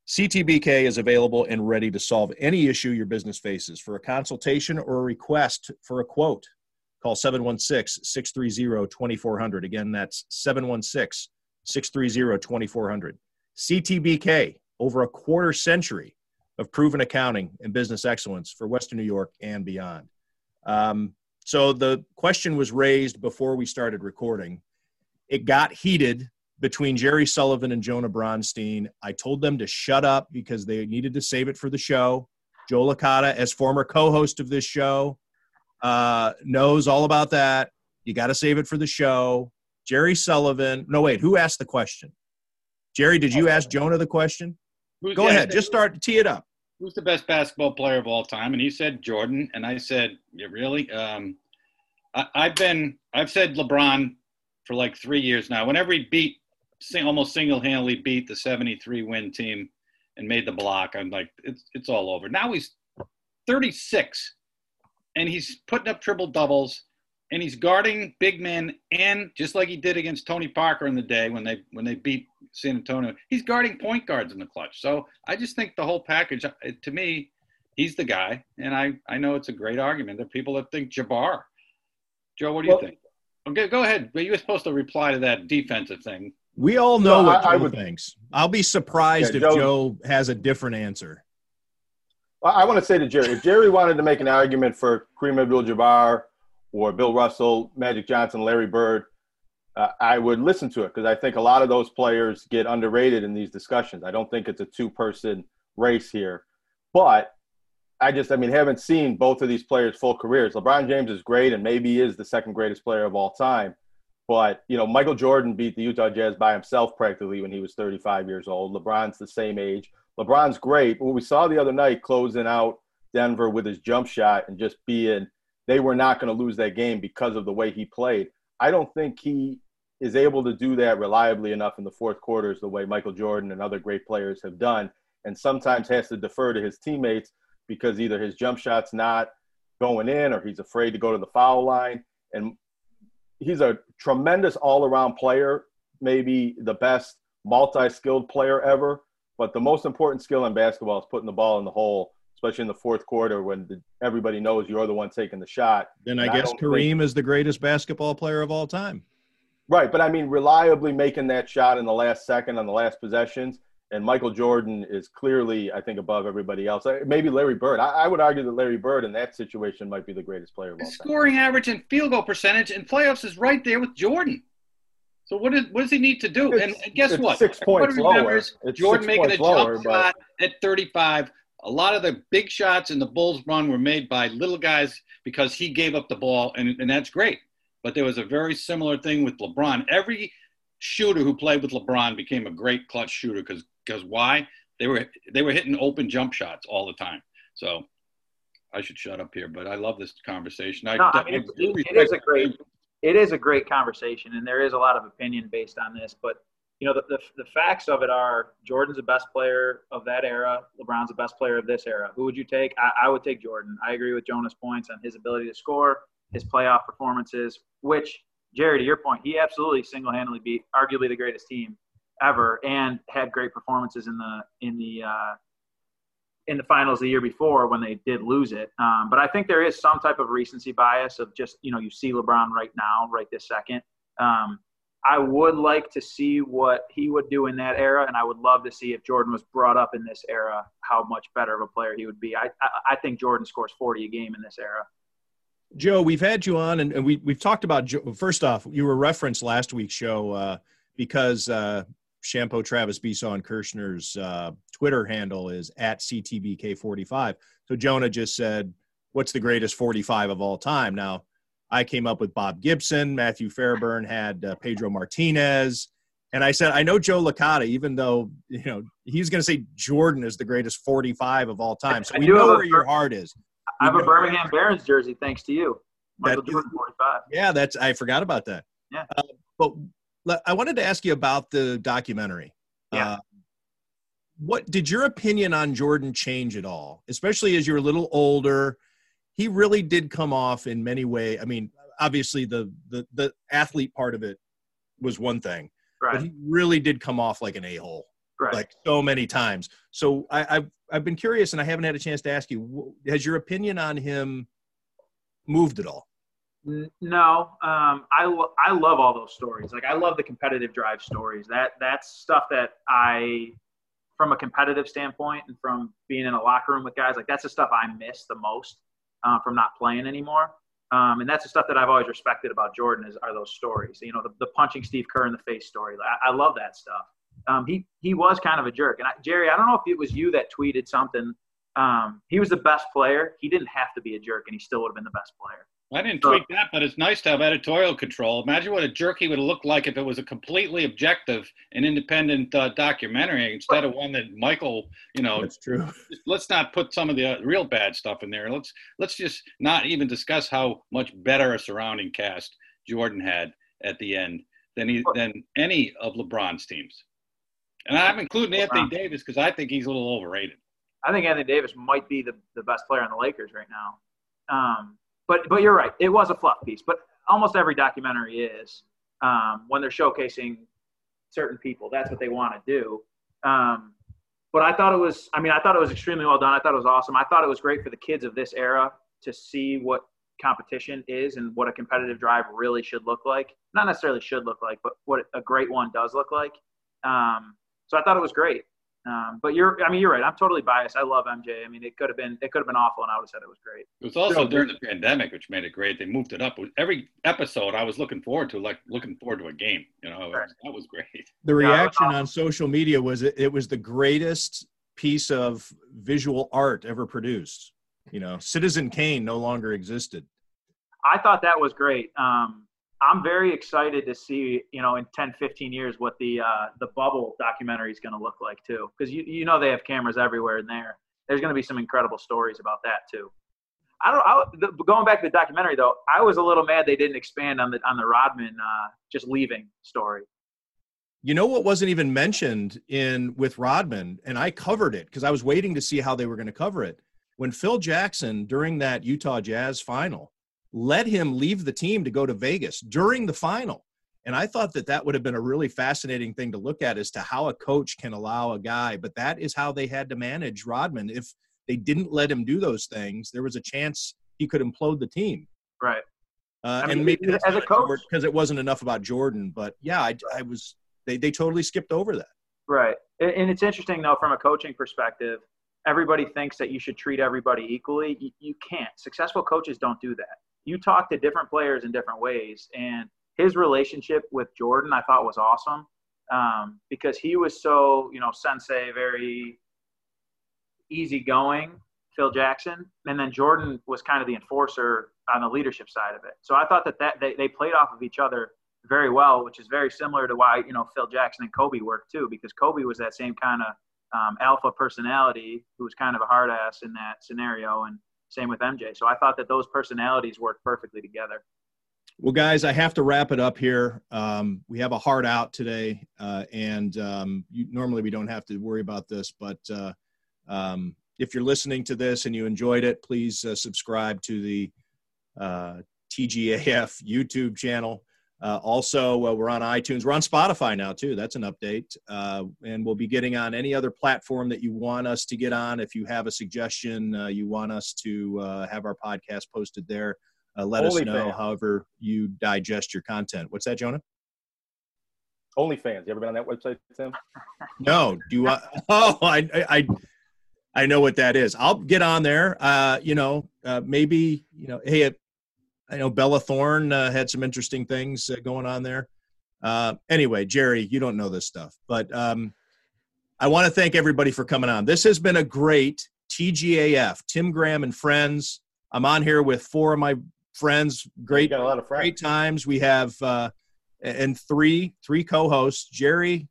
CTBK is available and ready to solve any issue your business faces. For a consultation or a request for a quote, call 716 630 2400. Again, that's 716 630 2400. CTBK, over a quarter century of proven accounting and business excellence for Western New York and beyond. Um, so the question was raised before we started recording. It got heated between Jerry Sullivan and Jonah Bronstein. I told them to shut up because they needed to save it for the show. Joe Licata, as former co-host of this show, uh, knows all about that. You got to save it for the show. Jerry Sullivan. No, wait. Who asked the question? Jerry, did you ask Jonah the question? Who's, Go ahead. Just start. To tee it up. Who's the best basketball player of all time? And he said Jordan. And I said, yeah, really? Um, I, I've been. I've said LeBron for like three years now. Whenever he beat almost single-handedly beat the 73 win team and made the block. I'm like, it's it's all over. Now he's 36, and he's putting up triple doubles, and he's guarding big men, and just like he did against Tony Parker in the day when they when they beat San Antonio, he's guarding point guards in the clutch. So I just think the whole package, uh, to me, he's the guy, and I I know it's a great argument. There are people that think Jabbar. Joe, what do you think? Okay, go ahead. But you were supposed to reply to that defensive thing. We all know no, what Joe I, would, thinks. I'll be surprised yeah, if Joe, Joe, has a different answer. I want to say to Jerry, if Jerry wanted to make an argument for Kareem Abdul-Jabbar or Bill Russell, Magic Johnson, Larry Bird, uh, I would listen to it because I think a lot of those players get underrated in these discussions. I don't think it's a two-person race here, but I just, I mean, haven't seen both of these players' full careers. LeBron James is great and maybe is the second greatest player of all time. But you know, Michael Jordan beat the Utah Jazz by himself practically when he was 35 years old. LeBron's the same age. LeBron's great. What we saw the other night closing out Denver with his jump shot and just being they were not going to lose that game because of the way he played. I don't think he is able to do that reliably enough in the fourth quarters the way Michael Jordan and other great players have done and sometimes has to defer to his teammates because either his jump shot's not going in or he's afraid to go to the foul line. And he's a tremendous all-around player, maybe the best multi-skilled player ever. But the most important skill in basketball is putting the ball in the hole especially in the fourth quarter when the, everybody knows you're the one taking the shot. Then I guess I Kareem think, is the greatest basketball player of all time. Right, but I mean, reliably making that shot in the last second on the last possessions, and Michael Jordan is clearly, I think, above everybody else. Uh, maybe Larry Bird. I, I would argue that Larry Bird in that situation might be the greatest player of all time. Scoring average and field goal percentage in playoffs is right there with Jordan. So what, is, what does he need to do? and, and guess what? Six points lower. It's Jordan making a lower, jump but... shot at 35. A lot of the big shots in the Bulls run were made by little guys because he gave up the ball, and, and that's great. But there was a very similar thing with LeBron. Every shooter who played with LeBron became a great clutch shooter because because why? They were they were hitting open jump shots all the time. So I should shut up here, but I love this conversation. I, no, I mean, it, it is a great it is a great conversation, and there is a lot of opinion based on this. But you know, the, the, the facts of it are Jordan's the best player of that era. LeBron's the best player of this era. Who would you take? I, I would take Jordan. I agree with Jonah's points on his ability to score, his playoff performances, which Jerry, to your point, he absolutely single-handedly beat arguably the greatest team ever, and had great performances in the in the uh, in the finals the year before when they did lose it. Um, but I think there is some type of recency bias of just, you know, you see LeBron right now, right this second. Um, I would like to see what he would do in that era, and I would love to see if Jordan was brought up in this era, how much better of a player he would be. I, I, I think Jordan scores 40 a game in this era. Joe, we've had you on, and, and we, we've talked about, first off, you were referenced last week's show uh, because uh, Chiampou Travis Besaw and Kershner's uh, Twitter handle is at CTBK45. So Jonah just said, What's the greatest 45 of all time? Now, I came up with Bob Gibson. Matthew Fairburn had uh, Pedro Martinez. And I said, I know Joe Licata, even though, you know, he's going to say Jordan is the greatest 45 of all time. So we know where a, your heart is. I have a Birmingham Barons jersey, thanks to you. Michael that, Jordan 45. Yeah, that's, I forgot about that. Yeah. Uh, but I wanted to ask you about the documentary. Yeah. Uh, what did your opinion on Jordan change at all? Especially as you're a little older, he really did come off in many way. I mean, obviously the the the athlete part of it was one thing, right. but he really did come off like an a hole, right. like so many times. So I, I've I've been curious, and I haven't had a chance to ask you: Has your opinion on him moved at all? No, um, I lo- I love all those stories. Like I love the competitive drive stories. That that's stuff that I, from a competitive standpoint, and from being in a locker room with guys, like that's the stuff I miss the most uh, from not playing anymore. Um, and that's the stuff that I've always respected about Jordan is are those stories. You know, the, the punching Steve Kerr in the face story. I, I love that stuff. Um, he he was kind of a jerk. And I, Jerry, I don't know if it was you that tweeted something. Um, he was the best player. He didn't have to be a jerk, and he still would have been the best player. I didn't tweet that, but it's nice to have editorial control. Imagine what a jerky would look like if it was a completely objective and independent uh, documentary instead of one that Michael, you know, that's true. Let's not put some of the uh, real bad stuff in there. Let's let's just not even discuss how much better a surrounding cast Jordan had at the end than he than any of LeBron's teams. And I'm including Anthony Davis because I think he's a little overrated. I think Anthony Davis might be the, the best player on the Lakers right now. Um, but but you're right. It was a fluff piece, but almost every documentary is um, when they're showcasing certain people. That's what they want to do. Um, but I thought it was. I mean, I thought it was extremely well done. I thought it was awesome. I thought it was great for the kids of this era to see what competition is and what a competitive drive really should look like. Not necessarily should look like, but what a great one does look like. Um, so I thought it was great. Um, but you're, I mean, you're right. I'm totally biased. I love MJ. I mean, it could have been, it could have been awful, and I would have said it was great. It was also during the pandemic, which made it great. They moved it up. Every episode, I was looking forward to, like looking forward to a game. You know, right. that was great. The reaction awesome. on social media was it, it was the greatest piece of visual art ever produced. You know, Citizen Kane no longer existed. I thought that was great. Um, I'm very excited to see, you know, in 10, 15 years what the uh, the bubble documentary is going to look like too, because you you know they have cameras everywhere in there. There's going to be some incredible stories about that too. I don't. The, going back to the documentary though, I was a little mad they didn't expand on the on the Rodman uh, just leaving story. You know what wasn't even mentioned in with Rodman, and I covered it because I was waiting to see how they were going to cover it. When Phil Jackson during that Utah Jazz final let him leave the team to go to Vegas during the final. And I thought that that would have been a really fascinating thing to look at as to how a coach can allow a guy, but that is how they had to manage Rodman. If they didn't let him do those things, there was a chance he could implode the team. Right. Uh, I mean, and maybe as a coach, because it wasn't enough about Jordan. But yeah, I, I was they they totally skipped over that. Right. And it's interesting though from a coaching perspective. Everybody thinks that you should treat everybody equally. You, you can't. Successful coaches don't do that. You talk to different players in different ways, and his relationship with Jordan, I thought was awesome um, because he was so, you know, sensei, very easygoing, Phil Jackson, and then Jordan was kind of the enforcer on the leadership side of it. So I thought that, that they, they played off of each other very well, which is very similar to why, you know, Phil Jackson and Kobe worked too, because Kobe was that same kind of um, alpha personality who was kind of a hard ass in that scenario. And same with MJ. So I thought that those personalities worked perfectly together. Well, guys, I have to wrap it up here. Um, we have a hard out today, uh, and um, you, normally we don't have to worry about this, but uh, um, if you're listening to this and you enjoyed it, please uh, subscribe to the uh, TGAF YouTube channel. Uh, also, uh, we're on iTunes. We're on Spotify now too. That's an update, and we'll be getting on any other platform that you want us to get on. If you have a suggestion, you want us to have our podcast posted there uh, let Only us know, fans. however, you digest your content. What's that, Jonah? OnlyFans. You ever been on that website, Tim? No. Do you? oh, I, I, I know what that is. I'll get on there. Uh, you know, uh, maybe you know. Hey, I know Bella Thorne uh, had some interesting things uh, going on there. Uh, anyway, Jerry, you don't know this stuff, but um, I want to thank everybody for coming on. This has been a great TGAF. Tim Graham and friends. I'm on here with four of my friends, great, got a lot of friends. great times. We have uh, and three three co-hosts. Jerry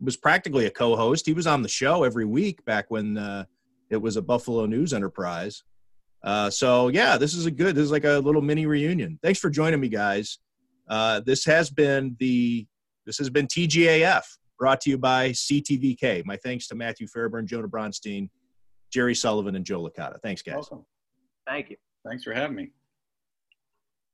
was practically a co-host. He was on the show every week back when uh, it was a Buffalo News Enterprise. Uh, so yeah, this is a good. This is like a little mini reunion. Thanks for joining me, guys. Uh, this has been the this has been TGAF brought to you by CTBK. My thanks to Matthew Fairburn, Jonah Bronstein, Jerry Sullivan, and Joe Licata. Thanks, guys. Welcome. Thank you. Thanks for having me.